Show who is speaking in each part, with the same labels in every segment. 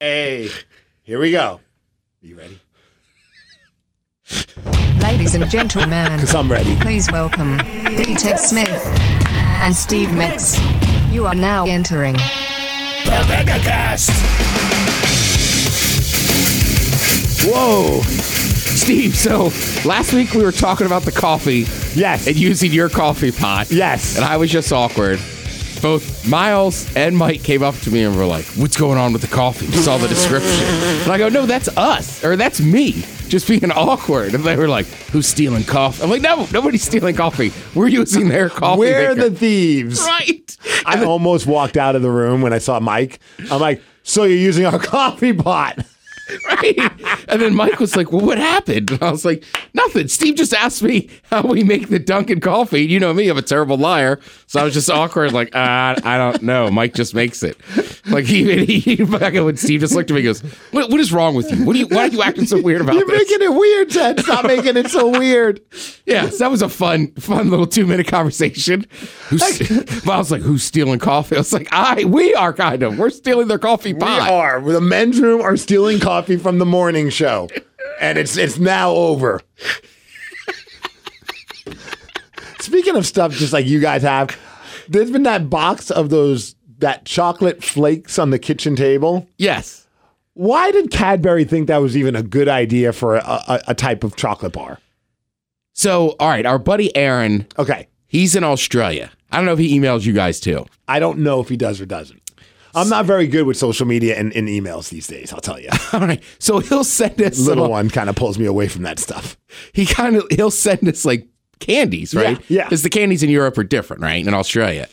Speaker 1: Hey, here we go. You ready?
Speaker 2: Ladies and gentlemen,
Speaker 1: Because I'm ready.
Speaker 2: please welcome D. Ted Smith and Steve Metz. You are now entering the Megacast.
Speaker 3: Whoa. Steve, so last week we were talking about the coffee
Speaker 1: Yes.
Speaker 3: and using your coffee pot.
Speaker 1: Yes.
Speaker 3: And I was just awkward. Both Miles and Mike came up to me and were like, What's going on with the coffee? We saw the description. And I go, No, that's us. Or that's me. Just being awkward. And they were like, Who's stealing coffee? I'm like, No, nobody's stealing coffee. We're using their coffee.
Speaker 1: We're
Speaker 3: maker."
Speaker 1: the thieves.
Speaker 3: Right.
Speaker 1: I almost walked out of the room when I saw Mike. I'm like, so you're using our coffee pot?
Speaker 3: right? And then Mike was like, "Well, what happened?" And I was like, "Nothing." Steve just asked me how we make the Dunkin' coffee. You know me; I'm a terrible liar. So I was just awkward, like, uh, "I don't know." Mike just makes it. Like he, he, he back when Steve just looked at me, and goes, what, "What is wrong with you? What do you? Why are you acting so weird about this?
Speaker 1: You're
Speaker 3: this?"
Speaker 1: making it weird, Ted. Stop making it so weird.
Speaker 3: Yeah, so that was a fun, fun little two minute conversation. Who's, was like, "Who's stealing coffee?" I was like, "I, we are kind of. We're stealing their coffee pot.
Speaker 1: We are. The men's room are stealing coffee from the morning show, and it's it's now over. Speaking of stuff, just like you guys have, there's been that box of those that chocolate flakes on the kitchen table.
Speaker 3: Yes.
Speaker 1: Why did Cadbury think that was even a good idea for a, a, a type of chocolate bar?
Speaker 3: So, all right, our buddy Aaron
Speaker 1: Okay,
Speaker 3: He's in Australia. I don't know if he emails you guys too.
Speaker 1: I don't know if he does or doesn't. I'm not very good with social media and, and emails these days. I'll tell you.
Speaker 3: All right. So he'll send us
Speaker 1: Little
Speaker 3: some-
Speaker 1: one kind of pulls me away from that stuff.
Speaker 3: He kind of he'll send us like candies, right?
Speaker 1: Yeah, yeah.
Speaker 3: Because the candies in Europe are different, right? In Australia.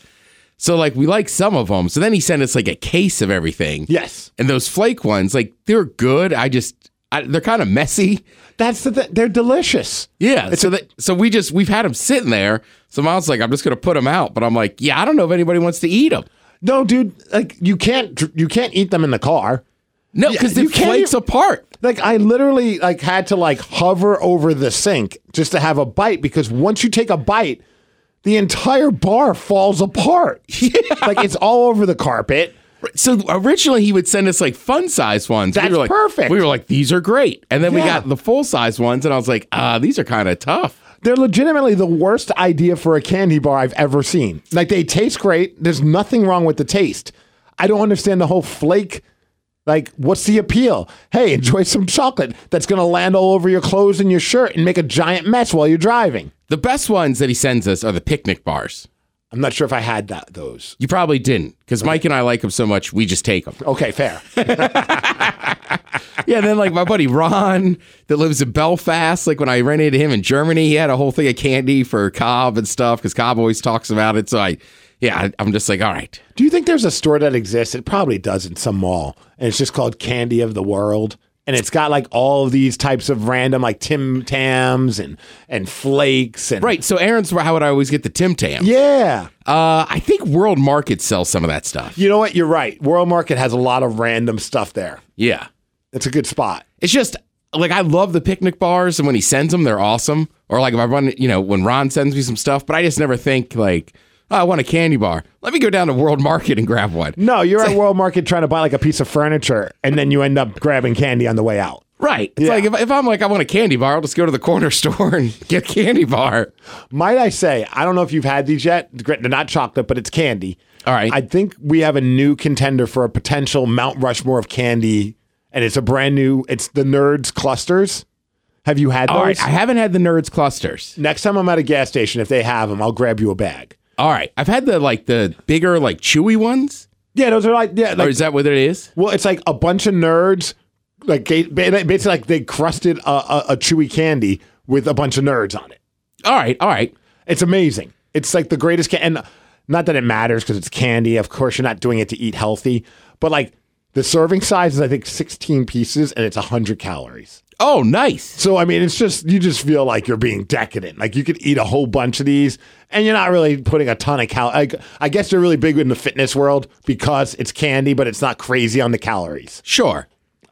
Speaker 3: So like we like some of them. So then he sent us like a case of everything.
Speaker 1: Yes.
Speaker 3: And those flake ones, like they're good. I just I, they're kind of messy.
Speaker 1: That's the thing. They're delicious.
Speaker 3: Yeah. so that so we just we've had them sitting there. So Miles like I'm just gonna put them out, but I'm like, yeah, I don't know if anybody wants to eat them.
Speaker 1: No, dude, like you can't you can't eat them in the car.
Speaker 3: No,
Speaker 1: Yeah,
Speaker 3: because
Speaker 1: you
Speaker 3: it flakes
Speaker 1: even-
Speaker 3: apart.
Speaker 1: Like I literally like had to like hover over the sink just to have a bite because once you take a bite, the entire bar falls apart. Yeah. Like it's all over the carpet.
Speaker 3: So originally he would send us like fun size ones.
Speaker 1: That's
Speaker 3: we were like,
Speaker 1: perfect.
Speaker 3: We were like, these are great. And then we got the full size ones, and I was like, ah, these are kind of tough.
Speaker 1: They're legitimately the worst idea for a candy bar I've ever seen. Like they taste great. There's nothing wrong with the taste. I don't understand the whole flake. Like, what's the appeal? Hey, enjoy some chocolate that's going to land all over your clothes and your shirt and make a giant mess while you're driving.
Speaker 3: The best ones that he sends us are the picnic bars.
Speaker 1: I'm not sure if I had that those.
Speaker 3: You probably didn't, because Mike and I like them so much, we just take them.
Speaker 1: Okay, fair.
Speaker 3: yeah, then like my buddy Ron that lives in Belfast, like when I ran into him in Germany, he had a whole thing of candy for Cobb and stuff, because Cobb always talks about it. So I, yeah, I'm just like, all right.
Speaker 1: Do you think there's a store that exists? It probably does in some mall, and it's just called Candy of the World. And it's got like all of these types of random like Tim Tams and and flakes and
Speaker 3: Right. So Aaron's how would I always get the Tim Tam?
Speaker 1: Yeah.
Speaker 3: Uh, I think World Market sells some of that stuff.
Speaker 1: You know what? You're right. World Market has a lot of random stuff there.
Speaker 3: Yeah.
Speaker 1: It's a good spot.
Speaker 3: It's just like I love the picnic bars, and when he sends them, they're awesome. Or like if I run, you know, when Ron sends me some stuff, but I just never think like, Oh, I want a candy bar. Let me go down to World Market and grab one.
Speaker 1: No, you're at World Market trying to buy like a piece of furniture, and then you end up grabbing candy on the way out.
Speaker 3: Right. It's
Speaker 1: Yeah.
Speaker 3: like if, if I'm like I want a candy bar, I'll just go to the corner store and get a candy bar.
Speaker 1: Might I say, I don't know if you've had these yet. They're not chocolate, but it's candy.
Speaker 3: All right.
Speaker 1: I think we have a new contender for a potential Mount Rushmore of candy, and it's a brand new. It's the Nerds clusters. Have you had those?
Speaker 3: All right. I haven't had the Nerds clusters.
Speaker 1: Next time I'm at a gas station, if they have them, I'll grab you a bag.
Speaker 3: All right. I've had the like the bigger like chewy ones.
Speaker 1: Yeah, those are like yeah,
Speaker 3: or is that what it is?
Speaker 1: well, it's like a bunch of nerds, like basically like they crusted a, a, a chewy candy with a bunch of nerds on it.
Speaker 3: All right. All right.
Speaker 1: It's amazing. It's like the greatest can and not that it matters because it's candy. Of course, you're not doing it to eat healthy, but like the serving size is I think 16 pieces and it's 100 calories.
Speaker 3: Oh, nice.
Speaker 1: So I mean, it's just you just feel like you're being decadent. Like you could eat a whole bunch of these, and you're not really putting a ton of cal. Like, I guess they're really big in the fitness world because it's candy, but it's not crazy on the calories.
Speaker 3: Sure.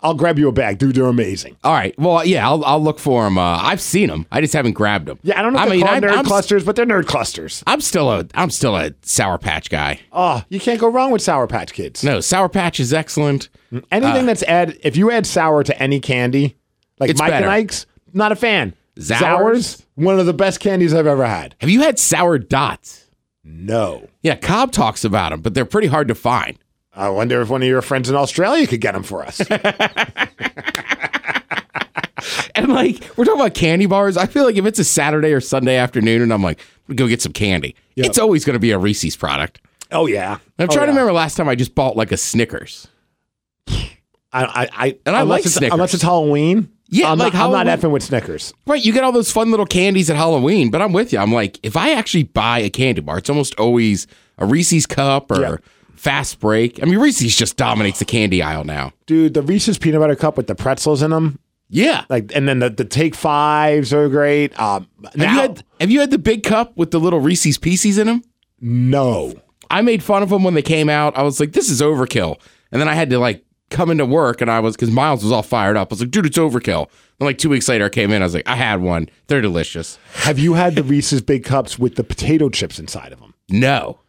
Speaker 1: I'll grab you a bag, dude. They're amazing.
Speaker 3: All right. Well, yeah, I'll, I'll look for them. Uh, I've seen them. I just haven't grabbed them.
Speaker 1: Yeah, I don't know if
Speaker 3: I
Speaker 1: they're
Speaker 3: mean, I'm,
Speaker 1: nerd
Speaker 3: I'm,
Speaker 1: clusters, but they're nerd clusters.
Speaker 3: I'm still a I'm still a Sour Patch guy.
Speaker 1: Oh, you can't go wrong with Sour Patch Kids.
Speaker 3: No, Sour Patch is excellent.
Speaker 1: Anything that's add, if you add sour to any candy, like
Speaker 3: It's
Speaker 1: Mike
Speaker 3: better.
Speaker 1: and Ike's, not a fan.
Speaker 3: Sours?
Speaker 1: Sours, one of the best candies I've ever had.
Speaker 3: Have you had Sour Dots?
Speaker 1: No.
Speaker 3: Yeah, Cobb talks about them, but they're pretty hard to find.
Speaker 1: I wonder if one of your friends in Australia could get them for us.
Speaker 3: And like we're talking about candy bars, I feel like if it's a Saturday or Sunday afternoon and I'm like, I'm go get some candy, it's always gonna be a Reese's product.
Speaker 1: oh yeah.
Speaker 3: I'm
Speaker 1: Oh,
Speaker 3: trying to remember last time I just bought like a Snickers.
Speaker 1: I, I, I
Speaker 3: And I like Snickers.
Speaker 1: unless it's Halloween.
Speaker 3: Yeah,
Speaker 1: I'm,
Speaker 3: like
Speaker 1: not, I'm not effing with Snickers.
Speaker 3: Right, you get all those fun little candies at Halloween, but I'm with you. I'm like, if I actually buy a candy bar, it's almost always a Reese's cup or
Speaker 1: Yeah.
Speaker 3: fast break. I mean, Reese's just dominates the candy aisle now.
Speaker 1: Dude, the Reese's peanut butter cup with the pretzels in them,
Speaker 3: Yeah.
Speaker 1: like, and then the, the take fives are great. Um,
Speaker 3: Have
Speaker 1: now,
Speaker 3: you had Have you had the big cup with the little Reese's Pieces in them?
Speaker 1: no.
Speaker 3: I made fun of them when they came out. I was like, this is overkill. And then I had to like come to work and I was because Miles was all fired up. I was like, dude, it's overkill. And like two weeks later, I came in. I was like, I had one. They're delicious.
Speaker 1: Have you had the Reese's big cups with the potato chips inside of them?
Speaker 3: No.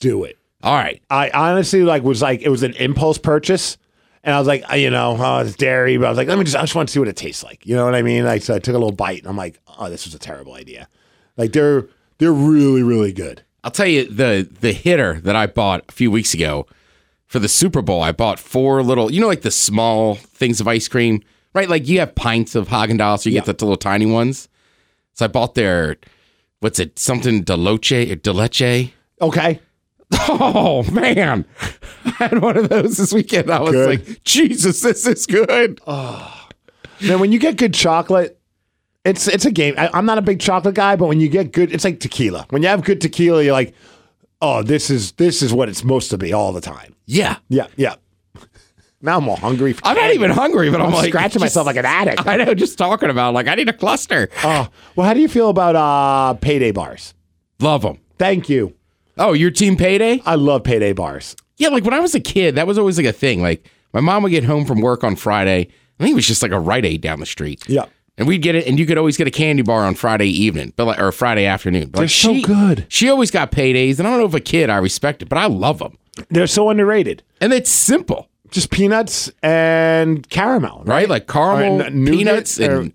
Speaker 1: Do it.
Speaker 3: All right.
Speaker 1: I honestly like was like it was an impulse purchase, and I was like, you know, oh, it's dairy, but I was like, let me just, I just want to see what it tastes like. You know what I mean? Like, so I took a little bite, and I'm like, oh, this was a terrible idea. Like they're they're really really good.
Speaker 3: I'll tell you the the hitter that I bought a few weeks ago for the Super Bowl. I bought four little, you know, like the small things of ice cream, right? Like you have pints of Haagen Dazs, you
Speaker 1: Yeah.
Speaker 3: get the little tiny ones. So I bought their, what's it, something Deloche or Deleche?
Speaker 1: Okay,
Speaker 3: Oh man, I had one of those this weekend. I was
Speaker 1: Good.
Speaker 3: like, Jesus, this is good. Oh.
Speaker 1: man, when you get good chocolate. It's it's a game. I, I'm not a big chocolate guy, but when you get good, it's like tequila. When you have good tequila, you're like, oh, this is this is what it's supposed to be all the time.
Speaker 3: Yeah,
Speaker 1: Yeah, yeah. Now I'm all hungry. For
Speaker 3: I'm not even hungry, but I'm,
Speaker 1: I'm
Speaker 3: like
Speaker 1: scratching
Speaker 3: just-
Speaker 1: myself like an addict.
Speaker 3: I know, just talking about like I need a cluster.
Speaker 1: Oh, well, how do you feel about uh, payday bars?
Speaker 3: Love them.
Speaker 1: Thank you.
Speaker 3: Oh, your team payday?
Speaker 1: I love payday bars.
Speaker 3: Yeah, like when I was a kid, that was always like a thing. Like my mom would get home from work on Friday. I think it was just like a Rite Aid down the street.
Speaker 1: Yeah.
Speaker 3: And we'd get it, and you could always get a candy bar on Friday evening, but like, or Friday afternoon. But
Speaker 1: They're
Speaker 3: like,
Speaker 1: so
Speaker 3: she,
Speaker 1: good.
Speaker 3: She always got paydays, and I don't know if a kid I respect it, but I love them,
Speaker 1: They're so underrated.
Speaker 3: and it's simple,
Speaker 1: Just peanuts and caramel,
Speaker 3: right?
Speaker 1: right?
Speaker 3: Like caramel,
Speaker 1: n-
Speaker 3: peanuts,
Speaker 1: or-
Speaker 3: and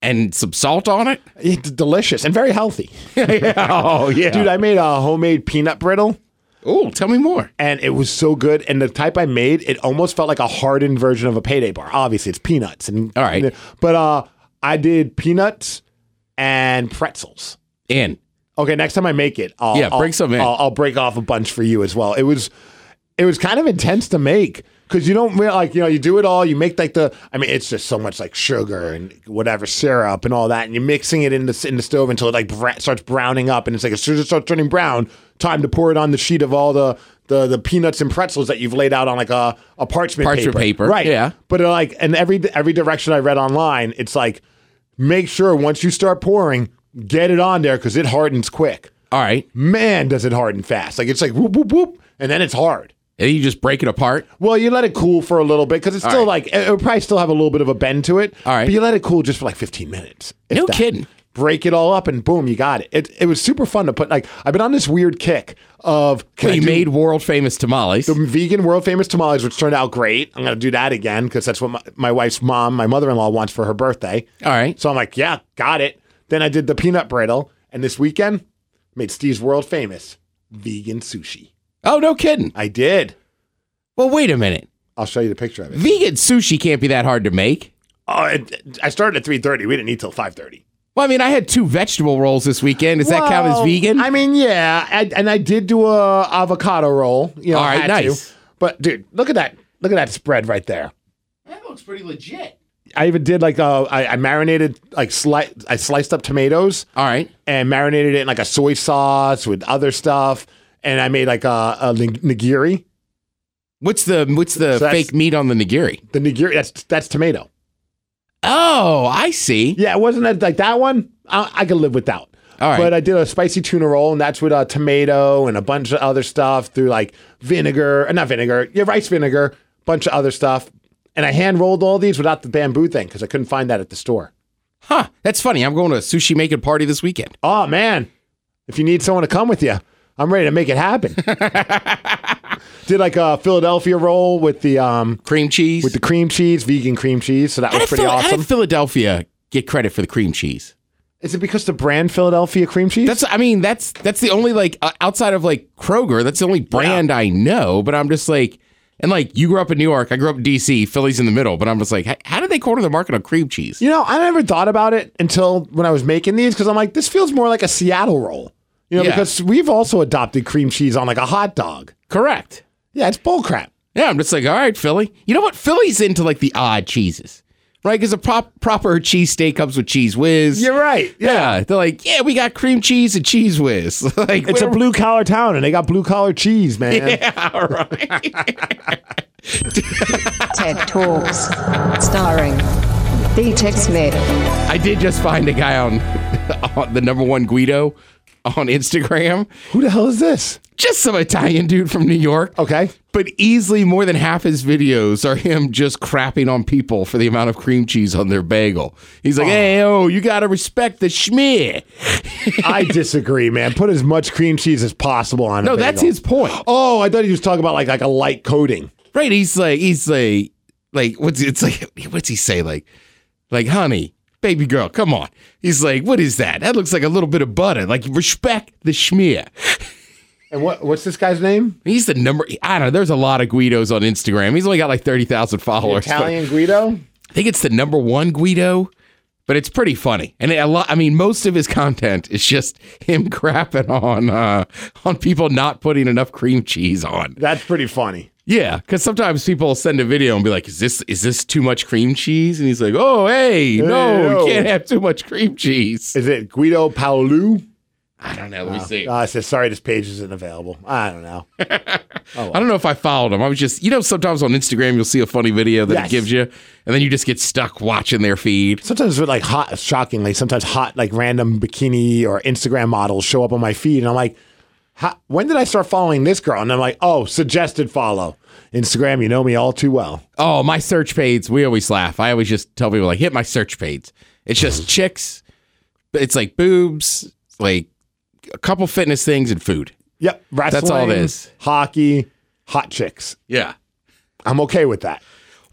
Speaker 3: and some salt on it.
Speaker 1: It's delicious and very healthy. yeah.
Speaker 3: oh yeah,
Speaker 1: Dude, I made a homemade peanut brittle
Speaker 3: oh, tell me more.
Speaker 1: and it was so good. And the type I made, it almost felt like a hardened version of a payday bar. Obviously, it's peanuts. And
Speaker 3: All right.
Speaker 1: But uh, I did peanuts and pretzels.
Speaker 3: In
Speaker 1: Okay, next time I make it, I'll,
Speaker 3: Yeah,
Speaker 1: I'll-
Speaker 3: bring some in.
Speaker 1: I'll, I'll break off a bunch for you as well. It was, it was kind of intense to make because you don't like you know you do it all. You make like the, I mean, it's just so much like sugar and whatever syrup and all that, and you're mixing it in the in the stove until it like bra- starts browning up, and it's like as soon as it starts turning brown, time to pour it on the sheet of all the. The, the peanuts and pretzels that you've laid out on like a, a parchment,
Speaker 3: Parchment paper,
Speaker 1: right?
Speaker 3: yeah.
Speaker 1: but uh, like and every every direction I read online, it's like make sure once you start pouring, get it on there because it hardens quick
Speaker 3: all right,
Speaker 1: man, does it harden fast. Like it's like whoop, whoop, whoop, and then it's hard.
Speaker 3: and you just break it apart.
Speaker 1: Well, you let it cool for a little bit because it's still
Speaker 3: right.
Speaker 1: like, it'll probably still have a little bit of a bend to it.
Speaker 3: All right.
Speaker 1: But you let it cool just for like 15 minutes.
Speaker 3: No
Speaker 1: that.
Speaker 3: kidding.
Speaker 1: Break it all up and boom, you got it. It, it was super fun to put. Like, I've been on this weird kick of,
Speaker 3: Well, you made world famous tamales.
Speaker 1: the vegan world famous tamales, which turned out great. I'm going to do that again because that's what my, my wife's mom, my mother in law, wants for her birthday.
Speaker 3: all right,
Speaker 1: So I'm like, yeah, got it. Then I did the peanut brittle. And this weekend, made Steve's world famous vegan sushi.
Speaker 3: oh no kidding.
Speaker 1: I did.
Speaker 3: Well, wait a minute.
Speaker 1: I'll show you the picture of it.
Speaker 3: Vegan sushi can't be that hard to make.
Speaker 1: Oh, it, I started at three thirty. We didn't eat till five thirty.
Speaker 3: Well, I mean, I had two vegetable rolls this weekend. Does that count as vegan?
Speaker 1: I mean, yeah, I, and I did do a avocado roll. You know,
Speaker 3: All right,
Speaker 1: had
Speaker 3: nice.
Speaker 1: To. But dude, look at that! Look at that spread right there.
Speaker 3: that looks pretty legit.
Speaker 1: I even did like a, I, I marinated like sli- I sliced up tomatoes
Speaker 3: All right.
Speaker 1: and marinated it in like a soy sauce with other stuff, and I made like a, a nig- nigiri.
Speaker 3: What's the what's the
Speaker 1: So that's-
Speaker 3: fake meat on the nigiri?
Speaker 1: The nigiri that's that's tomato.
Speaker 3: Oh, I see.
Speaker 1: Yeah, it wasn't that, like that one. I, I could live without.
Speaker 3: All right.
Speaker 1: But I did a spicy tuna roll, and that's with a tomato and a bunch of other stuff through like vinegar, uh, not vinegar, yeah, rice vinegar, bunch of other stuff, and I hand rolled all these without the bamboo thing because I couldn't find that at the store.
Speaker 3: Huh. That's funny. I'm going to a sushi making party this weekend.
Speaker 1: Oh man, if you need someone to come with you, I'm ready to make it happen. Did like a Philadelphia roll with the um
Speaker 3: Cream cheese.
Speaker 1: with the cream cheese, vegan cream cheese. So that
Speaker 3: how,
Speaker 1: was pretty
Speaker 3: Phil- how
Speaker 1: awesome.
Speaker 3: did Philadelphia get credit for the cream cheese?
Speaker 1: Is it because the brand Philadelphia cream cheese?
Speaker 3: That's I mean that's that's the only like uh, outside of like Kroger that's the only brand I know. But I'm just like and like you grew up in New York, I grew up in D.C. Philly's in the middle. But I'm just like, how, did they corner the market on cream cheese?
Speaker 1: You know, I never thought about it until when I was making these because I'm like, this feels more like a Seattle roll. You know,
Speaker 3: Yeah.
Speaker 1: because we've also adopted cream cheese on like a hot dog.
Speaker 3: Correct.
Speaker 1: Yeah, it's bullcrap.
Speaker 3: Yeah, I'm just like, all right, Philly. You know what? Philly's into like the odd cheeses, right? Because a prop, proper cheese steak comes with cheese whiz.
Speaker 1: You're right.
Speaker 3: Yeah, they're like, yeah, we got cream cheese and cheese whiz. like,
Speaker 1: It's a blue collar town and they got blue collar cheese, man.
Speaker 3: Yeah, all right.
Speaker 2: TED Talks. Starring D. Ted Smith.
Speaker 3: I did just find a guy on, on the number one Guido on Instagram.
Speaker 1: Who the hell is this?
Speaker 3: Just some Italian dude from New York.
Speaker 1: Okay.
Speaker 3: But easily more than half his videos are him just crapping on people for the amount of cream cheese on their bagel. He's like, hey, oh, you got to respect the schmear.
Speaker 1: I disagree, man. Put as much cream cheese as possible on
Speaker 3: it.
Speaker 1: No,
Speaker 3: that's his point.
Speaker 1: Oh, I thought he was talking about like like a light coating.
Speaker 3: Right? He's like, he's like, like, what's it's like? What's he say? Like, like, honey, baby girl, come on. He's like, what is that? That looks like a little bit of butter. Like, respect the schmear.
Speaker 1: And what what's this guy's name?
Speaker 3: He's the number. I don't know. There's a lot of Guidos on Instagram. He's only got like thirty thousand followers. but
Speaker 1: Italian Guido?
Speaker 3: I think it's the number one Guido. But it's pretty funny, and a lot. I mean, most of his content is just him crapping on uh, on people not putting enough cream cheese on.
Speaker 1: That's pretty funny.
Speaker 3: Yeah, because sometimes people send a video and be like, "Is this is this too much cream cheese?" And he's like, "Oh, hey, no, you can't have too much cream cheese."
Speaker 1: Is it Guido Paolu?
Speaker 3: I don't know. Let me see.
Speaker 1: Uh, it says sorry, this page isn't available. I don't know.
Speaker 3: I don't know if I followed him. I was just, you know, sometimes on Instagram you'll see a funny video that
Speaker 1: Yes.
Speaker 3: it gives you, and then you just get stuck watching their feed.
Speaker 1: Sometimes with like hot, shockingly, sometimes hot like random bikini or Instagram models show up on my feed, and I'm like, when did I start following this girl? And I'm like, oh, suggested follow. Instagram, you know me all too well.
Speaker 3: Oh, my search page. We always laugh. I always just tell people like, hit my search page. It's just chicks. It's like boobs, like a couple fitness things and food.
Speaker 1: Yep, wrestling.
Speaker 3: all it is.
Speaker 1: Hockey, hot chicks.
Speaker 3: Yeah.
Speaker 1: I'm okay with that.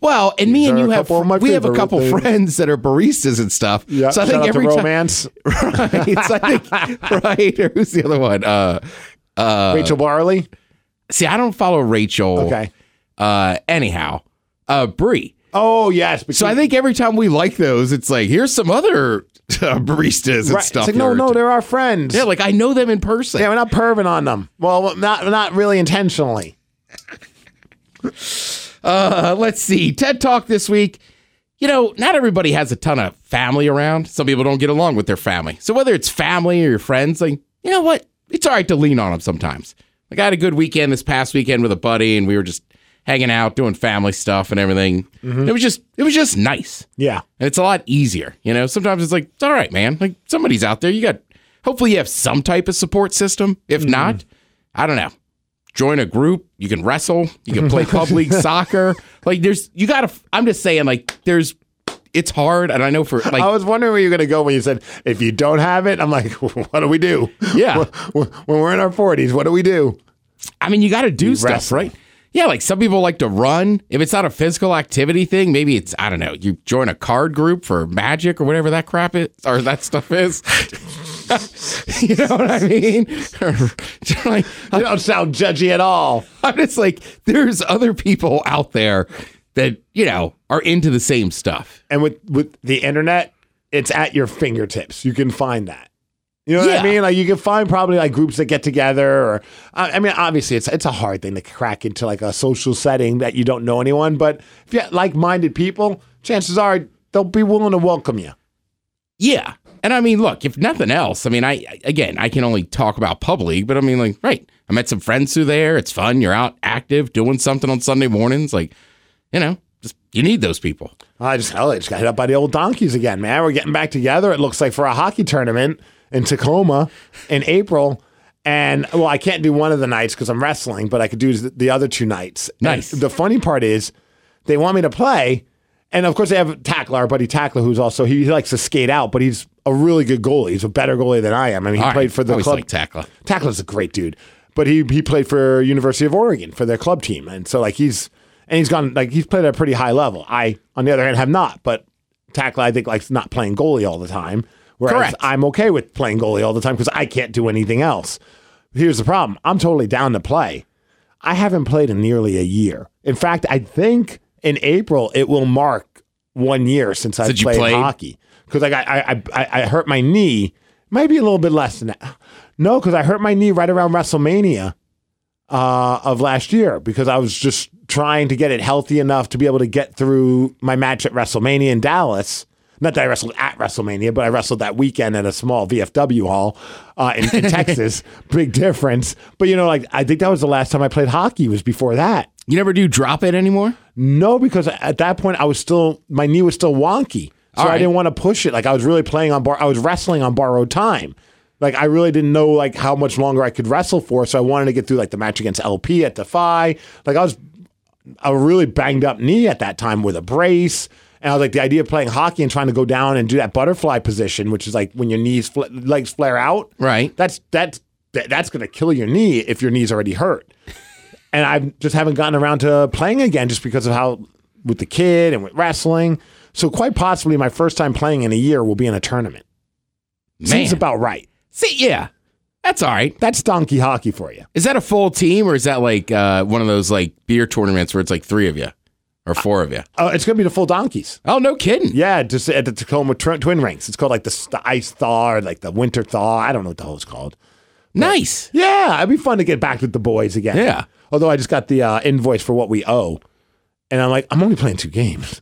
Speaker 3: Well, and me
Speaker 1: These
Speaker 3: and you have
Speaker 1: my
Speaker 3: we have a couple
Speaker 1: things.
Speaker 3: friends that are baristas and stuff.
Speaker 1: Yeah,
Speaker 3: so I think every time,
Speaker 1: romance.
Speaker 3: right? So I think right. Or who's the other one? Uh, Uh,
Speaker 1: Rachel Barley.
Speaker 3: see, I don't follow Rachel.
Speaker 1: Okay.
Speaker 3: Uh, anyhow, uh, Brie.
Speaker 1: Oh yes, because
Speaker 3: So I think every time we like those, it's like here's some other uh, baristas and
Speaker 1: right,
Speaker 3: stuff.
Speaker 1: it's like no, no, they're our friends.
Speaker 3: yeah, like I know them in person.
Speaker 1: Yeah, we're not perving on them. Well, not not really intentionally.
Speaker 3: Uh, let's see. TED Talk this week. You know, not everybody has a ton of family around. Some people don't get along with their family. So whether it's family or your friends, like, you know what? It's all right to lean on them sometimes. Like I had a good weekend this past weekend with a buddy and we were just hanging out, doing family stuff and everything. Mm-hmm. It was just it was just nice.
Speaker 1: Yeah.
Speaker 3: And it's a lot easier. You know, sometimes it's like, it's all right, man. Like somebody's out there. You got hopefully you have some type of support system. If mm-hmm. not, I don't know. Join a group. You can wrestle. You can play pub league soccer. Like there's you gotta I'm just saying, like, there's it's hard and I know for like
Speaker 1: I was wondering where you're going to go when you said if you don't have it. I'm like, what do we do?
Speaker 3: Yeah.
Speaker 1: when we're in our 40s, what do we do?
Speaker 3: I mean, you got to do stuff,
Speaker 1: wrestle.
Speaker 3: right? Yeah, like some people like to run. If it's not a physical activity thing, maybe it's I don't know. You join a card group for Magic or whatever that crap is, or that stuff is. you know what I mean? like,
Speaker 1: You don't sound judgy at all.
Speaker 3: I'm just like, there's other people out there that you know are into the same stuff.
Speaker 1: And with with the internet, it's at your fingertips. You can find that. You know what
Speaker 3: Yeah.
Speaker 1: I mean? Like you can find probably like groups that get together, or I I mean, obviously it's it's a hard thing to crack into like a social setting that you don't know anyone. But if you have like-minded people, chances are they'll be willing to welcome you.
Speaker 3: Yeah. And I mean, look, if nothing else, I mean, I again, I can only talk about pub league, but I mean, like, right. I met some friends through there. It's fun. You're out active, doing something on Sunday mornings. Like, you know, just you need those people.
Speaker 1: I just hell, I just got hit up by the old donkeys again, man. We're getting back together. It looks like for a hockey tournament in Tacoma in April. And well, I can't do one of the nights because I'm wrestling, but I could do the other two nights. And
Speaker 3: Nice.
Speaker 1: the funny part is they want me to play. And of course, they have Tackler, our buddy Tackler, who's also he likes to skate out, but he's a really good goalie. He's a better goalie than I am. I mean, he
Speaker 3: All right.
Speaker 1: played for the
Speaker 3: Always
Speaker 1: club.
Speaker 3: like Tackler.
Speaker 1: Tackler's a great dude, but he he played for University of Oregon for their club team, and so like he's and he's gone like he's played at a pretty high level. I on the other hand have not, but Tackler I think likes not playing goalie all the time, whereas
Speaker 3: Correct.
Speaker 1: I'm okay with playing goalie all the time because I can't do anything else. Here's the problem: I'm totally down to play. I haven't played in nearly a year. In fact, I think in April it will mark one year since I played,
Speaker 3: played?
Speaker 1: hockey because I, I I I hurt my knee. Maybe a little bit less than that. No, because I hurt my knee right around WrestleMania uh, of last year because I was just trying to get it healthy enough to be able to get through my match at WrestleMania in Dallas. Not that I wrestled at WrestleMania, but I wrestled that weekend at a small VFW hall uh, in, in Texas. Big difference. But you know, like I think that was the last time I played hockey. Was before that.
Speaker 3: You never do drop it anymore?
Speaker 1: No, because at that point I was still my knee was still wonky, so
Speaker 3: All
Speaker 1: I didn't want to push it. Like I was really playing on bar, I was wrestling on borrowed time. Like I really didn't know like how much longer I could wrestle for, so I wanted to get through like the match against LP at Defy. Like I was a really banged up knee at that time with a brace. And I was like, the idea of playing hockey and trying to go down and do that butterfly position, which is like when your knees fl- legs flare out.
Speaker 3: Right.
Speaker 1: That's that's that's going to kill your knee if your knee's already hurt. and I just haven't gotten around to playing again just because of how with the kid and with wrestling. So quite possibly my first time playing in a year will be in a tournament. Seems about right.
Speaker 3: See, yeah. That's all right.
Speaker 1: That's donkey hockey for you.
Speaker 3: Is that a full team or is that like uh, one of those like beer tournaments where it's like three of you or four of you?
Speaker 1: Oh, it's going to be the full donkeys.
Speaker 3: Oh, no kidding.
Speaker 1: Yeah, just at the Tacoma Tw- Twin Rinks. It's called like the, the ice thaw or like the winter thaw. I don't know what the hell it's called.
Speaker 3: Nice.
Speaker 1: Yeah, it'd be fun to get back with the boys again.
Speaker 3: Yeah.
Speaker 1: Although I just got the uh, invoice for what we owe, and I'm like, I'm only playing two games.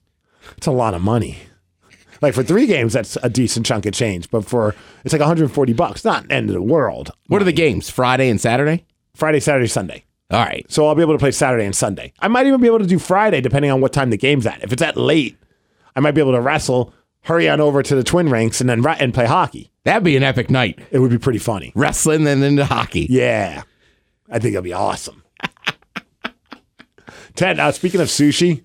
Speaker 1: It's a lot of money. Like for three games, that's a decent chunk of change. But for it's like 140 bucks. Not end of the world.
Speaker 3: What are the games? Friday and Saturday?
Speaker 1: Friday, Saturday, Sunday.
Speaker 3: All right.
Speaker 1: So I'll be able to play Saturday and Sunday. I might even be able to do Friday, depending on what time the game's at. If it's at late, I might be able to wrestle, hurry on over to the Twin Rinks, and then ra- and play hockey.
Speaker 3: That'd be an epic night.
Speaker 1: It would be pretty funny.
Speaker 3: Wrestling and then the hockey.
Speaker 1: Yeah, I think it'll be awesome. Ted, uh, speaking of sushi,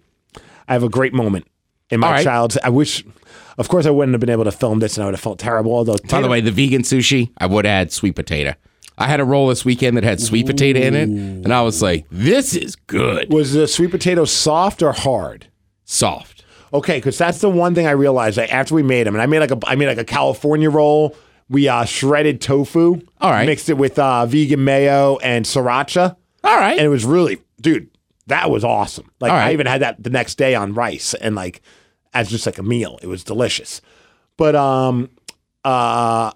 Speaker 1: I have a great moment in my
Speaker 3: right.
Speaker 1: childhood. I wish, of course, I wouldn't have been able to film this, and I would have felt terrible. Although,
Speaker 3: By the way, the vegan sushi, I would add sweet potato. I had a roll this weekend that had sweet potato in it, and I was like, this is good.
Speaker 1: was the sweet potato soft or hard?
Speaker 3: Soft.
Speaker 1: Okay, because that's the one thing I realized like, after we made them, and I made like a I made like a California roll. We uh, shredded tofu,
Speaker 3: All right.
Speaker 1: mixed it with uh, vegan mayo and sriracha,
Speaker 3: All right.
Speaker 1: and it was really, dude, that was awesome. Like
Speaker 3: All
Speaker 1: I even had that the next day on rice and like as just like a meal. It was delicious. But um, uh,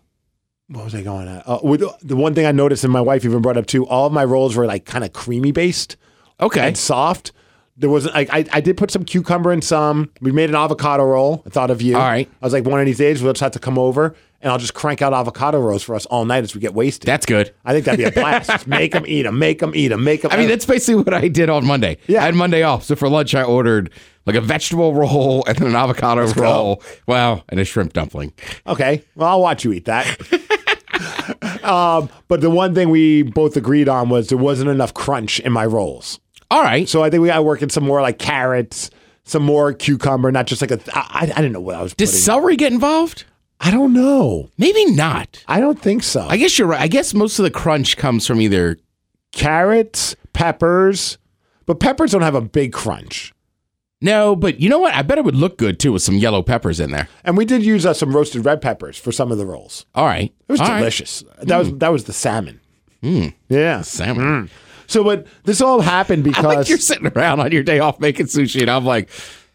Speaker 1: what was I going at? Uh, with the one thing I noticed, and my wife even brought up too, all of my rolls were like kind of creamy based
Speaker 3: okay.
Speaker 1: and soft. There wasn't like I, I did put some cucumber in some. We made an avocado roll. I thought of you.
Speaker 3: All right.
Speaker 1: I was like, one of these days we'll just have to come over and I'll just crank out avocado rolls for us all night as we get wasted.
Speaker 3: That's good.
Speaker 1: I think that'd be a blast. just make them eat them, make them eat them, make them.
Speaker 3: I mean, that's basically what I did on Monday.
Speaker 1: Yeah.
Speaker 3: I had Monday off. So for lunch, I ordered like a vegetable roll and then an avocado roll. Wow. And a shrimp dumpling.
Speaker 1: okay. Well, I'll watch you eat that. um, but the one thing we both agreed on was there wasn't enough crunch in my rolls.
Speaker 3: All right.
Speaker 1: So I think we got to work in some more like carrots, some more cucumber, not just like a. I, I didn't know what I was.
Speaker 3: Does
Speaker 1: putting.
Speaker 3: celery get involved?
Speaker 1: I don't know.
Speaker 3: Maybe not.
Speaker 1: I don't think so.
Speaker 3: I guess you're right. I guess most of the crunch comes from either.
Speaker 1: carrots, peppers, but peppers don't have a big crunch.
Speaker 3: No, but you know what? I bet it would look good too with some yellow peppers in there.
Speaker 1: And we did use uh, some roasted red peppers for some of the rolls.
Speaker 3: All right.
Speaker 1: It was
Speaker 3: All right.
Speaker 1: delicious. That was that was the salmon. Yeah.
Speaker 3: Salmon.
Speaker 1: So, but this all happened
Speaker 3: I
Speaker 1: because
Speaker 3: like you're sitting around on your day off making sushi, and I'm like,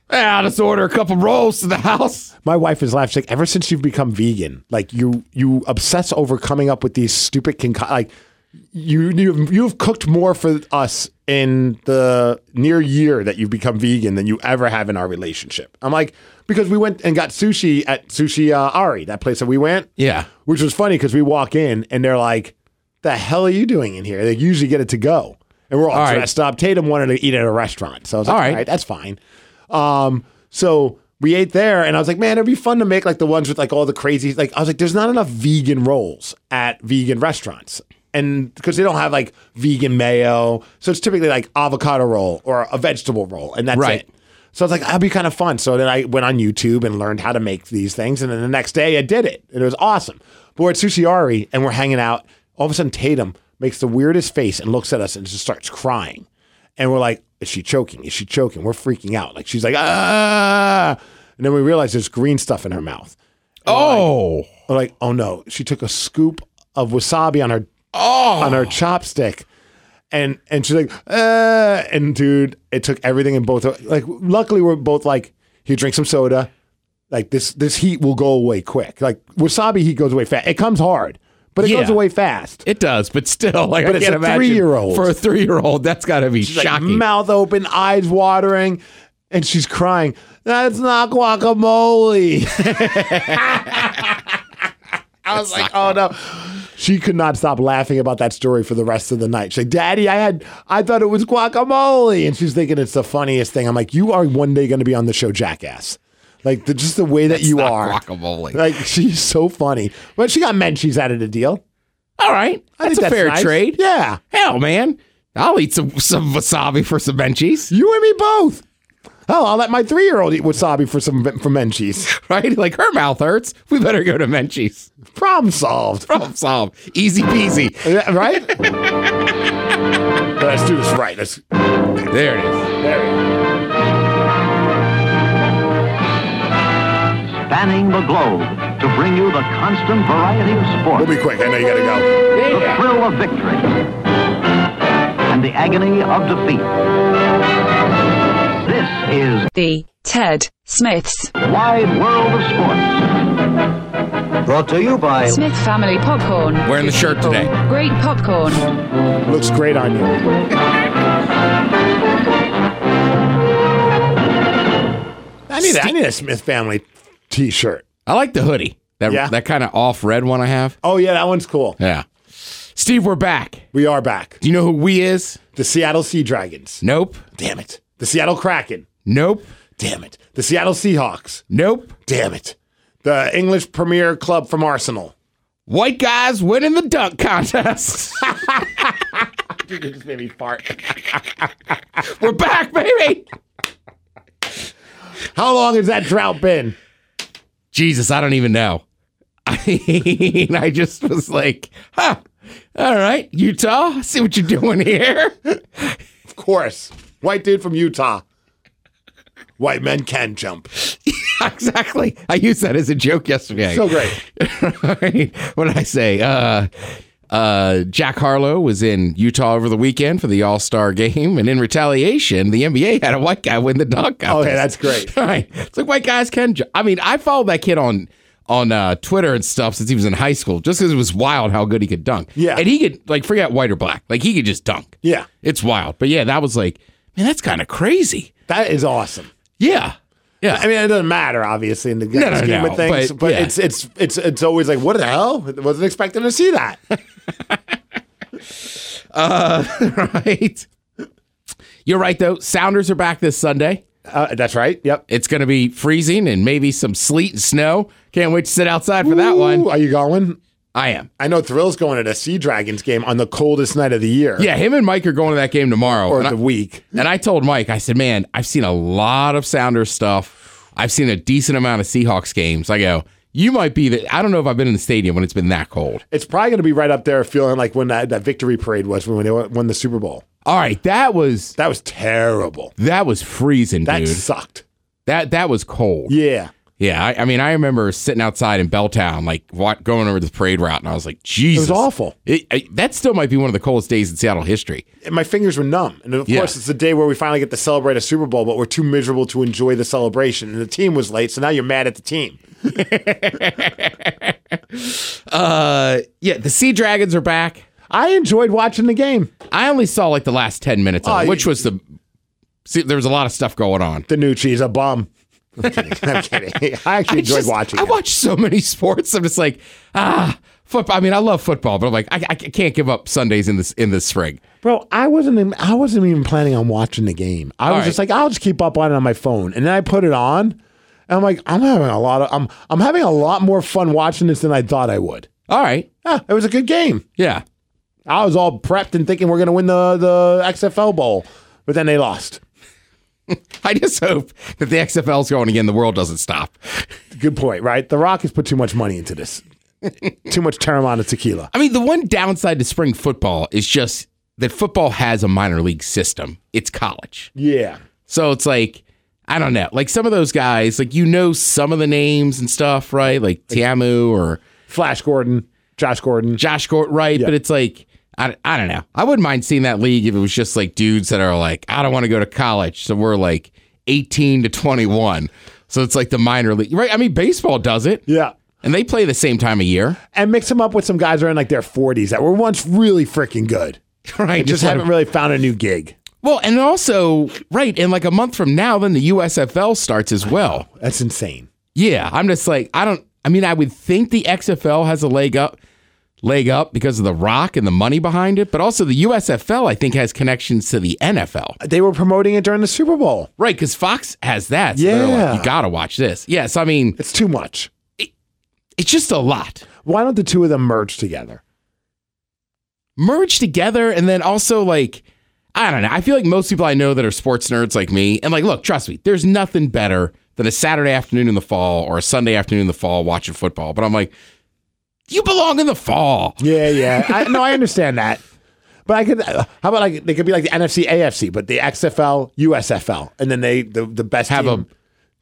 Speaker 3: ah, let's order a couple rolls to the house.
Speaker 1: my wife is laughing. She's like, ever since you've become vegan, like you you obsess over coming up with these stupid conco- like you you've, you've cooked more for us in the near year that you've become vegan than you ever have in our relationship. I'm like because we went and got sushi at Sushi uh, Ari, that place that we went.
Speaker 3: Yeah.
Speaker 1: which was funny because we walk in and they're like, "The hell are you doing in here?" They usually get it to go, and we're all,
Speaker 3: All right.
Speaker 1: dressed up. Tatum wanted to eat at a restaurant, so I was like,
Speaker 3: All
Speaker 1: "All
Speaker 3: right.
Speaker 1: right, that's fine." Um, so we ate there, and I was like, "Man, it'd be fun to make like the ones with like all the crazy." Like I was like, "There's not enough vegan rolls at vegan restaurants." And because they don't have like vegan mayo, so it's typically like avocado roll or a vegetable roll, and that's
Speaker 3: Right.
Speaker 1: it. So it's like, that'd be kind of fun. So then I went on YouTube and learned how to make these things. And then the next day I did it. And it was awesome. But we're at Sushi Ari and we're hanging out. All of a sudden, Tatum makes the weirdest face and looks at us and just starts crying. And we're like, is she choking? Is she choking? We're freaking out. Like she's like, ah. And then we realize there's green stuff in her mouth.
Speaker 3: Oh.
Speaker 1: We're like, oh no. She took a scoop of wasabi on her
Speaker 3: Oh.
Speaker 1: on her chopstick. And and she's like, uh, and dude, it took everything in both. Like, luckily, we're both like, he drinks some soda. Like this, this heat will go away quick. Like wasabi heat goes away fast. It comes hard, but it
Speaker 3: Yeah.
Speaker 1: goes away fast.
Speaker 3: It does, but still, like
Speaker 1: But
Speaker 3: I
Speaker 1: it's
Speaker 3: can't
Speaker 1: a
Speaker 3: imagine
Speaker 1: three-year-old.
Speaker 3: For a three-year-old, that's got to be
Speaker 1: She's like
Speaker 3: shocking.
Speaker 1: mouth open, eyes watering, and she's crying. That's not guacamole. I was like, oh no. She could not stop laughing about that story for the rest of the night. She's like, Daddy, I had I thought it was guacamole. And she's thinking it's the funniest thing. I'm like, you are one day gonna be on the show Jackass. Like the, just the way that you
Speaker 3: not
Speaker 1: are.
Speaker 3: guacamole.
Speaker 1: Like she's so funny. But she got Menchie's out of the deal.
Speaker 3: All right,
Speaker 1: I
Speaker 3: that's
Speaker 1: think
Speaker 3: a fair
Speaker 1: nice.
Speaker 3: trade.
Speaker 1: Yeah.
Speaker 3: Hell, man, I'll eat some some wasabi for some Menchie's,
Speaker 1: You and me both. Hell, I'll let my three year old eat wasabi for some for Menchie's.
Speaker 3: right? Like her mouth hurts. We better go to Menchie's.
Speaker 1: Problem solved.
Speaker 3: Problem solved. Easy peasy.
Speaker 1: Right? Let's do this right. Let's,
Speaker 3: There it is.
Speaker 1: there we go.
Speaker 4: spanning the globe to bring you the constant variety of sport,
Speaker 1: We'll be quick. I know you got to go.
Speaker 4: the thrill of victory, and the agony of defeat. This is
Speaker 5: The Ted Smith's
Speaker 4: Wide World of Sports.
Speaker 6: Brought to you by
Speaker 5: Smith Family Popcorn.
Speaker 3: Wearing the shirt today.
Speaker 5: Great popcorn.
Speaker 1: Looks great on you. I need, a, I need a Smith family t shirt.
Speaker 3: I like the hoodie. That
Speaker 1: Yeah.
Speaker 3: that kind of off red one I have.
Speaker 1: Oh, yeah, that one's cool.
Speaker 3: Yeah. Steve, we're back.
Speaker 1: We are back.
Speaker 3: Do you know who we is?
Speaker 1: The Seattle Sea Dragons.
Speaker 3: Nope.
Speaker 1: Damn it. The Seattle Kraken.
Speaker 3: Nope.
Speaker 1: Damn it. The Seattle Seahawks.
Speaker 3: Nope.
Speaker 1: Damn it. The English Premier Club from Arsenal.
Speaker 3: White guys winning the dunk contest.
Speaker 1: You just made me fart.
Speaker 3: we're back, baby.
Speaker 1: How long has that drought been?
Speaker 3: Jesus, I don't even know. I mean, I just was like, huh, all right, Utah, see what you're doing here.
Speaker 1: Of course. White dude from Utah. White men can jump.
Speaker 3: exactly. I used that as a joke yesterday.
Speaker 1: So great.
Speaker 3: what did I say? Uh, uh, Jack Harlow was in Utah over the weekend for the All Star game, and in retaliation, the NBA had a white guy win the dunk contest.
Speaker 1: Okay, that's great.
Speaker 3: right. It's like white guys can. Ju- I mean, I followed that kid on on uh, Twitter and stuff since he was in high school, just because it was wild how good he could dunk.
Speaker 1: Yeah.
Speaker 3: and he could like forget white or black, like he could just dunk.
Speaker 1: Yeah.
Speaker 3: It's wild. But yeah, that was like, man, that's kind of crazy.
Speaker 1: That is awesome.
Speaker 3: Yeah, yeah.
Speaker 1: I mean, it doesn't matter, obviously, in the
Speaker 3: No, no,
Speaker 1: scheme
Speaker 3: no,
Speaker 1: of things,
Speaker 3: but,
Speaker 1: but,
Speaker 3: yeah.
Speaker 1: it's it's it's it's always like, what the hell? I wasn't expecting to see that.
Speaker 3: right. You're right though. Sounders are back this Sunday.
Speaker 1: Uh, that's right. Yep.
Speaker 3: It's going to be freezing and maybe some sleet and snow. Can't wait to sit outside for that one.
Speaker 1: Are you going?
Speaker 3: I am.
Speaker 1: I know Thrill's going to the Sea Dragons game on the coldest night of the year.
Speaker 3: Yeah, him and Mike are going to that game tomorrow.
Speaker 1: Or the
Speaker 3: I,
Speaker 1: week.
Speaker 3: and I told Mike, I said, man, I've seen a lot of Sounders stuff. I've seen a decent amount of Seahawks games. I go, you might be the. I don't know if I've been in the stadium when it's been that cold.
Speaker 1: It's probably going to be right up there, feeling like when that, that victory parade was when they won won the Super Bowl.
Speaker 3: All right, that was
Speaker 1: That was terrible.
Speaker 3: that was freezing,
Speaker 1: That
Speaker 3: dude.
Speaker 1: sucked.
Speaker 3: That that was cold.
Speaker 1: Yeah.
Speaker 3: Yeah, I, I mean, I remember sitting outside in Belltown, like what, going over the parade route, and I was like, Jesus,
Speaker 1: awful.
Speaker 3: It, I, that still might be one of the coldest days in Seattle history.
Speaker 1: And my fingers were numb. And of
Speaker 3: Yeah.
Speaker 1: course, it's the day where we finally get to celebrate a Super Bowl, but we're too miserable to enjoy the celebration. And the team was late, so now you're mad at the team.
Speaker 3: Uh, yeah, the Sea Dragons are back.
Speaker 1: I enjoyed watching the game.
Speaker 3: I only saw like the last ten minutes of
Speaker 1: Oh,
Speaker 3: it, which was the. See, there was a lot of stuff going on.
Speaker 1: The DiNucci's a bum. I'm kidding. I'm kidding. I actually
Speaker 3: I
Speaker 1: enjoyed
Speaker 3: just-
Speaker 1: watching
Speaker 3: I
Speaker 1: it.
Speaker 3: watch so many sports. I'm just like, ah, football. I mean, I love football, but I'm like, I, I can't give up Sundays in this in the spring.
Speaker 1: Bro, I wasn't even, I wasn't even planning on watching the game. I was
Speaker 3: All
Speaker 1: just like, I'll just keep up on it on my phone. And then I put it on. And I'm like, I'm having a lot of I'm I'm having a lot more fun watching this than I thought I would.
Speaker 3: All right,
Speaker 1: Yeah, it was a good game.
Speaker 3: yeah.
Speaker 1: I was all prepped and thinking we're gonna win the the XFL bowl, but then they lost.
Speaker 3: I just hope that the XFL's going again. The world doesn't stop.
Speaker 1: Good point, right? The Rock has put too much money into this. too much Teremana tequila.
Speaker 3: I mean, the one downside to spring football is just that football has a minor league system. It's college.
Speaker 1: Yeah.
Speaker 3: So it's like, I don't know. Like some of those guys, like you know some of the names and stuff, right? Like Tiamu or
Speaker 1: Flash Gordon, Josh Gordon.
Speaker 3: Josh Gordon, right? But it's like, I, I don't know. I wouldn't mind seeing that league if it was just like dudes that are like, I don't want to go to college. So we're like 18 to 21. So it's like the minor league, right? I mean, baseball does it.
Speaker 1: Yeah.
Speaker 3: And they play the same time of year.
Speaker 1: And mix them up with some guys that are in like their 40s that were once really freaking good.
Speaker 3: Right.
Speaker 1: Just
Speaker 3: let
Speaker 1: haven't really found a new gig.
Speaker 3: Well, and also, right, and like a month from now, then the USFL starts as well.
Speaker 1: That's insane.
Speaker 3: Yeah, I'm just like, I don't. I mean, I would think the XFL has a leg up, leg up because of the Rock and the money behind it, but also the USFL, I think, has connections to the NFL.
Speaker 1: They were promoting it during the Super Bowl.
Speaker 3: Right, because Fox has that. So
Speaker 1: Yeah.
Speaker 3: like, you got to watch this. Yes, I mean,
Speaker 1: It's too much.
Speaker 3: it's just a lot.
Speaker 1: Why don't the two of them merge together?
Speaker 3: merge together and then also like I don't know. I feel like most people I know that are sports nerds like me, and like, look, trust me, there's nothing better than a Saturday afternoon in the fall or a Sunday afternoon in the fall watching football. But I'm like, you belong in the fall.
Speaker 1: Yeah, yeah. I, no, I understand that. But I could. Uh, how about like they could be like the NFC, AFC, but the XFL, USFL, and then they the the best
Speaker 3: Have
Speaker 1: team.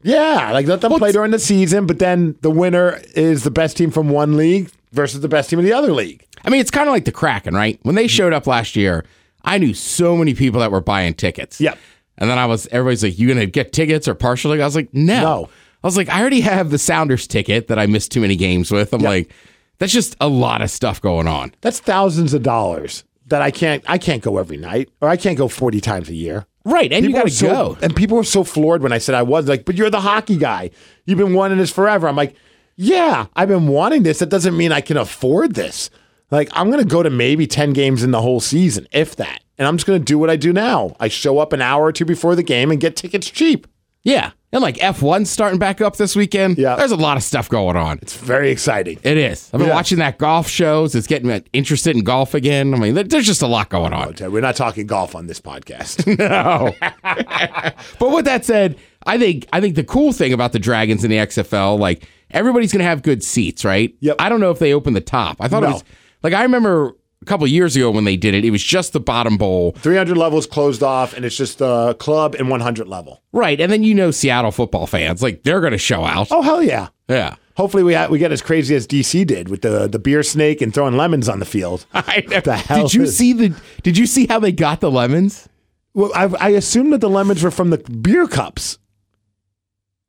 Speaker 1: yeah, like let them
Speaker 3: Well,
Speaker 1: play during the season, but then the winner is the best team from one league versus the best team in the other league.
Speaker 3: I mean, it's kind of like the Kraken, right? When they showed up last year, I knew so many people that were buying tickets.
Speaker 1: Yep.
Speaker 3: And then I was, everybody's like, you gonna get tickets or partially? I was like, no.
Speaker 1: No.
Speaker 3: I was like, I already have the Sounders ticket that I missed too many games with. I'm
Speaker 1: Yep.
Speaker 3: like, that's just a lot of stuff going on.
Speaker 1: That's thousands of dollars that I can't. I can't go every night, or I can't go forty times a year.
Speaker 3: Right. And you got to
Speaker 1: so-
Speaker 3: go.
Speaker 1: And people were so floored when I said I was like, but you're the hockey guy. You've been wanting this forever. I'm like, yeah, I've been wanting this. That doesn't mean I can afford this. Like, I'm going to go to maybe 10 games in the whole season, if that. And I'm just going to do what I do now. I show up an hour or two before the game and get tickets cheap.
Speaker 3: Yeah. And like F1 starting back up this weekend.
Speaker 1: Yeah.
Speaker 3: There's a lot of stuff going on.
Speaker 1: It's very exciting.
Speaker 3: It is. I've been
Speaker 1: Yeah.
Speaker 3: watching that golf shows. It's getting me interested in golf again. I mean, there's just a lot going oh, on.
Speaker 1: Okay, we're not talking golf on this podcast.
Speaker 3: No. but with that said, I think I think the cool thing about the Dragons in the XFL, like everybody's gonna have good seats, right?
Speaker 1: Yep.
Speaker 3: I don't know if they open the top. I thought it was like I remember a couple years ago when they did it, it was just the bottom bowl.
Speaker 1: 300 levels closed off, and it's just the club and 100 level.
Speaker 3: Right. And then you know Seattle football fans, like they're gonna show out.
Speaker 1: Oh, hell yeah.
Speaker 3: Yeah.
Speaker 1: Hopefully, we, we get as crazy as DC did with the, the beer snake and throwing lemons on the field.
Speaker 3: I know.
Speaker 1: The hell
Speaker 3: did you
Speaker 1: is-
Speaker 3: see the did you see how they got the lemons?
Speaker 1: Well, I, I assumed that the lemons were from the beer cups.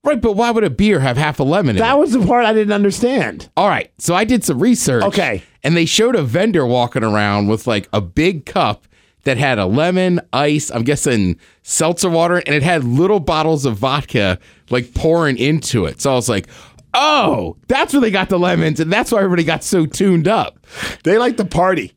Speaker 3: Right, but why would a beer have half a lemon in
Speaker 1: That
Speaker 3: it?
Speaker 1: was the part I didn't understand.
Speaker 3: All right, so I did some research.
Speaker 1: Okay.
Speaker 3: And they showed a vendor walking around with like a big cup that had a lemon, ice, I'm guessing seltzer water, and it had little bottles of vodka like pouring into it. So I was like, oh, that's where they got the lemons, and that's why everybody got so tuned up.
Speaker 1: They like the party.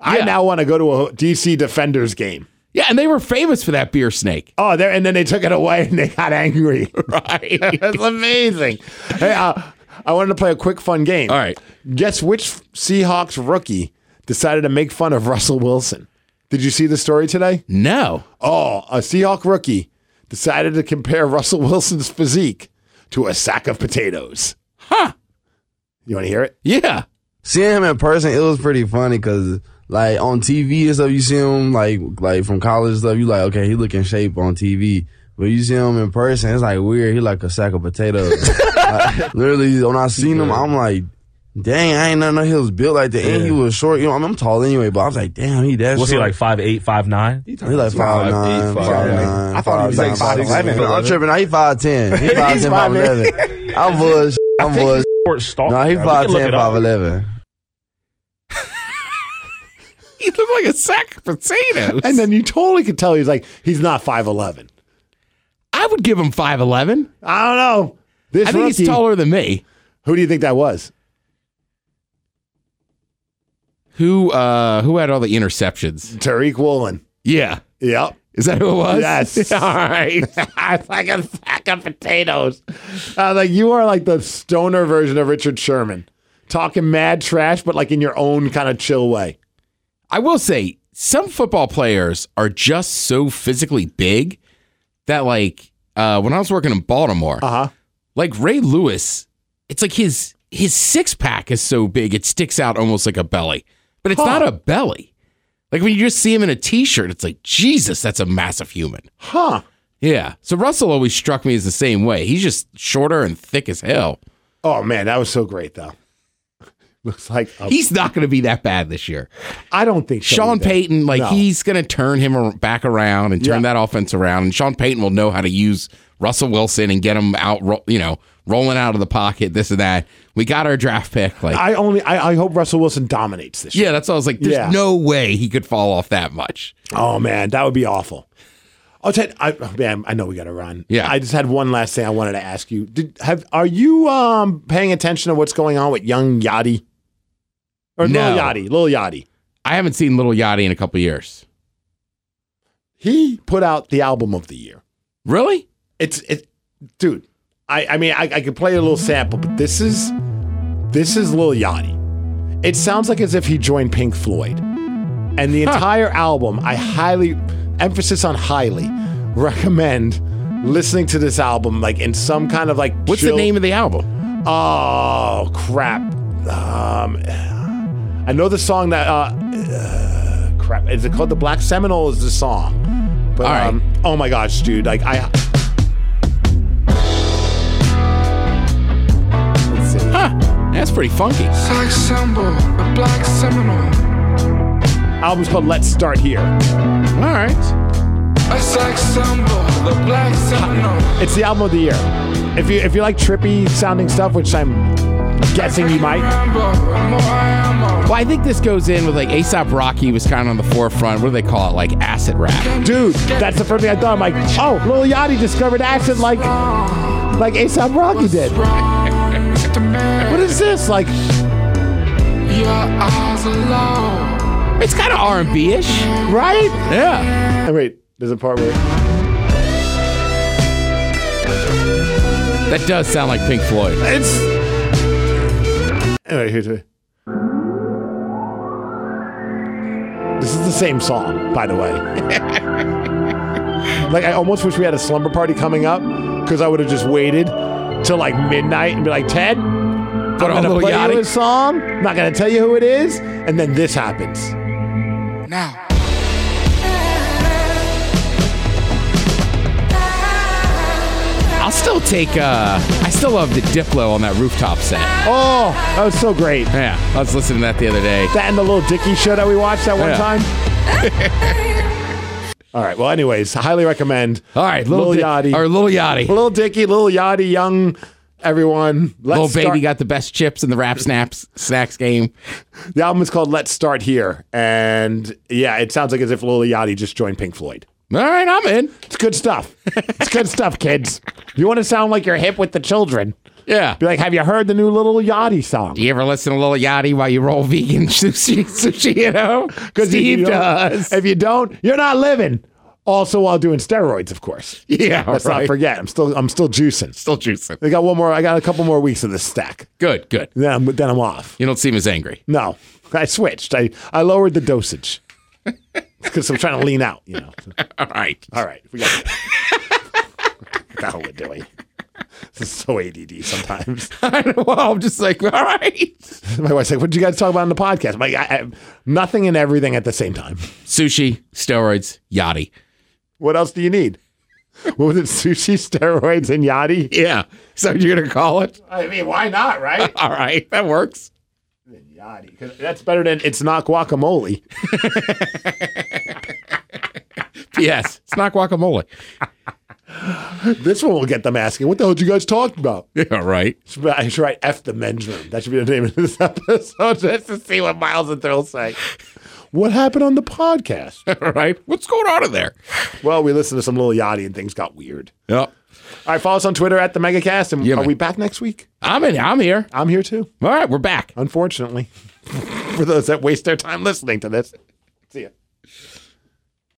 Speaker 1: I now want to go to a DC Defenders game.
Speaker 3: Yeah, and they were famous for that beer snake.
Speaker 1: Oh, there, and then they took it away and they got angry.
Speaker 3: Right.
Speaker 1: That's amazing. Hey, uh, I wanted to play a quick, fun game.
Speaker 3: All right.
Speaker 1: Guess which Seahawks rookie decided to make fun of Russell Wilson? Did you see the story today?
Speaker 3: No.
Speaker 1: Oh, a Seahawk rookie decided to compare Russell Wilson's physique to a sack of potatoes.
Speaker 3: Huh.
Speaker 1: You want to hear it?
Speaker 3: Yeah.
Speaker 6: seeing him in person, it was pretty funny because like on TV and stuff, you see him like like from college stuff. You like okay, he look in shape on TV, but you see him in person, it's like weird. He like a sack of potatoes. Like, literally, when I seen him, I'm like. Dang, I ain't know he was built like that. And he was short. You know, I mean, I'm tall anyway, but I was like, damn, he that
Speaker 7: Was he
Speaker 6: short.
Speaker 7: like five eight, five nine?
Speaker 6: He like five nine,
Speaker 8: eight,
Speaker 6: five
Speaker 8: five,
Speaker 6: nine.
Speaker 8: I thought he was like
Speaker 6: five,
Speaker 8: 5'11".
Speaker 6: six. I'm tripping. Now he five ten. He five
Speaker 8: He's
Speaker 6: ten, five eleven. I'm bullshit. I'm bullshit.
Speaker 7: Short stalk.
Speaker 6: No, he
Speaker 7: We
Speaker 6: five
Speaker 7: can look
Speaker 6: ten,
Speaker 7: it up.
Speaker 6: five eleven.
Speaker 3: He looked like a sack of potatoes.
Speaker 1: And then you totally could tell he's like, he's not 5'11.
Speaker 3: I would give him 5'11.
Speaker 1: I don't know. This
Speaker 3: I think
Speaker 1: rookie,
Speaker 3: he's taller than me.
Speaker 1: Who do you think that was?
Speaker 3: Who uh who had all the interceptions?
Speaker 1: Tariq Woolen.
Speaker 3: Yeah.
Speaker 1: Yep.
Speaker 3: Is that who it was?
Speaker 1: Yes.
Speaker 3: all right.
Speaker 1: like a sack of potatoes. Uh, like you are like the stoner version of Richard Sherman, talking mad trash, but like in your own kind of chill way.
Speaker 3: I will say some football players are just so physically big that like uh, when I was working in Baltimore,
Speaker 1: Uh huh.
Speaker 3: like Ray Lewis, it's like his his six pack is so big it sticks out almost like a belly, but it's
Speaker 1: Huh.
Speaker 3: not a belly. Like when you just see him in a t-shirt, it's like Jesus, that's a massive human.
Speaker 1: Huh.
Speaker 3: Yeah. So Russell always struck me as the same way. He's just shorter and thick as hell.
Speaker 1: Oh man, that was so great though. Looks like a-
Speaker 3: He's not going to be that bad this year.
Speaker 1: I don't think so
Speaker 3: Sean
Speaker 1: either.
Speaker 3: Payton, like
Speaker 1: No.
Speaker 3: he's going to turn him back around and turn
Speaker 1: Yeah.
Speaker 3: that offense around, and Sean Payton will know how to use Russell Wilson and get him out, you know, rolling out of the pocket, this and that. We got our draft pick. Like,
Speaker 1: I only I, I hope Russell Wilson dominates this. year.
Speaker 3: yeah, that's what I was like. There's
Speaker 1: Yeah.
Speaker 3: no way he could fall off that much.
Speaker 1: Oh man, that would be awful. Oh, Ted, I, oh, man, I know we got to run.
Speaker 3: Yeah.
Speaker 1: I just had one last thing I wanted to ask you. Did have are you um paying attention to what's going on with young Yachty or
Speaker 3: No.
Speaker 1: Lil Yachty? Lil Yachty.
Speaker 3: I haven't seen Little Yachty in a couple years.
Speaker 1: He put out the album of the year.
Speaker 3: Really?
Speaker 1: It's it, dude. I I mean I, I could play a little sample, but this is this is Lil Yachty. It sounds like as if he joined Pink Floyd, and the entire album. I highly emphasis on highly recommend listening to this album like in some kind of like
Speaker 3: What's
Speaker 1: chill-
Speaker 3: the name of the album?
Speaker 1: Oh crap! Um, I know the song that. Uh, uh, crap! Is it called "The Black Seminole"? Is the song? But
Speaker 3: All right.
Speaker 1: um, oh my gosh, dude! Like I.
Speaker 3: Huh? That's pretty funky.
Speaker 7: Black symbol, the black seminole.
Speaker 1: Album's called "Let's Start Here."
Speaker 3: All right.
Speaker 7: A sex symbol, the black seminole.
Speaker 1: It's the album of the year. If you if you like trippy sounding stuff, which I'm guessing you might.
Speaker 7: Remember, the more I am,
Speaker 3: Well, I think this goes in with like ASAP Rocky was kind of on the forefront. What do they call it? Like acid rap.
Speaker 1: Dude, that's the first thing I thought. I'm like, oh, Lil Yachty discovered acid like like ASAP Rocky did. What is this? Like,
Speaker 7: Your eyes alone.
Speaker 3: It's kind of R and B ish.
Speaker 1: right?
Speaker 3: Yeah.
Speaker 1: Oh, wait, there's a part where.
Speaker 3: That does sound like Pink Floyd.
Speaker 1: It's. Anyway, here's it. This is the same song, by the way. like, I almost wish we had a slumber party coming up because I would have just waited till like midnight and be like, Ted, I'm
Speaker 3: Put on
Speaker 1: gonna
Speaker 3: Lil
Speaker 1: play you a song. I'm not gonna tell you who it is, and then this happens.
Speaker 7: Now.
Speaker 3: I'll still take. uh I still love the Diplo on that rooftop set.
Speaker 1: Oh, that was so great.
Speaker 3: Yeah, I was listening to that the other day.
Speaker 1: That and the little Dicky show that we watched that one
Speaker 3: Yeah.
Speaker 1: time. All right. Well, anyways, highly recommend.
Speaker 3: All right, little
Speaker 1: Lil
Speaker 3: Di-
Speaker 1: Yachty.
Speaker 3: or Little Yachty.
Speaker 1: Little Dicky, Little Yachty, young everyone. Let's
Speaker 3: Little baby
Speaker 1: start-
Speaker 3: got the best chips in the rap snaps snacks game.
Speaker 1: The album is called Let's Start Here, and yeah, it sounds like as if Lil Yachty just joined Pink Floyd.
Speaker 3: All right, I'm in.
Speaker 1: It's good stuff. it's good stuff, kids. You want to sound like you're hip with the children?
Speaker 3: Yeah.
Speaker 1: Be like, have you heard the new Little Yachty song?
Speaker 3: Do you ever listen to Little Yachty while you roll vegan sushi? Sushi, you know,
Speaker 1: Because
Speaker 3: Steve does.
Speaker 1: If you don't, you're not living. Also, while doing steroids, of course.
Speaker 3: yeah,
Speaker 1: Let's
Speaker 3: right.
Speaker 1: not forget. I'm still, I'm still juicing.
Speaker 3: Still juicing.
Speaker 1: I got one more. I got a couple more weeks of this stack.
Speaker 3: Good, good.
Speaker 1: Then I'm, then I'm off.
Speaker 3: You don't seem as angry.
Speaker 1: No, I switched. I, I lowered the dosage because I'm trying to lean out. You know.
Speaker 3: All right.
Speaker 1: All right, we got. what the hell we're doing? This is so ADD sometimes.
Speaker 3: i well, I'm just like, all right.
Speaker 1: My wife's like, "What did you guys talk about in the podcast?" I'm like, I, I, nothing and everything at the same time.
Speaker 3: Sushi, steroids, Yachty.
Speaker 1: What else do you need? What was it? Sushi, steroids, and yachty.
Speaker 3: Yeah. So you're gonna call it?
Speaker 1: I mean, why not, right?
Speaker 3: All right, that works.
Speaker 1: Yachty, 'cause that's better than it's not guacamole.
Speaker 3: Yes, it's not guacamole.
Speaker 1: This one will get them asking, "What the hell did you guys talk about?"
Speaker 3: Yeah, right.
Speaker 1: I should write F the men's room. That should be the name of this episode just to see what Miles and Thrill say. What happened on the podcast?
Speaker 3: All right. What's going on in there?
Speaker 1: well, we listened to some little Yachty and things got weird.
Speaker 3: Yep.
Speaker 1: All right, follow us on Twitter at the MegaCast. And
Speaker 3: Yeah,
Speaker 1: are
Speaker 3: man.
Speaker 1: we back next week?
Speaker 3: I'm in. I'm here.
Speaker 1: I'm here too,
Speaker 3: All right, we're back.
Speaker 1: unfortunately. For those that waste their time listening to this. See ya.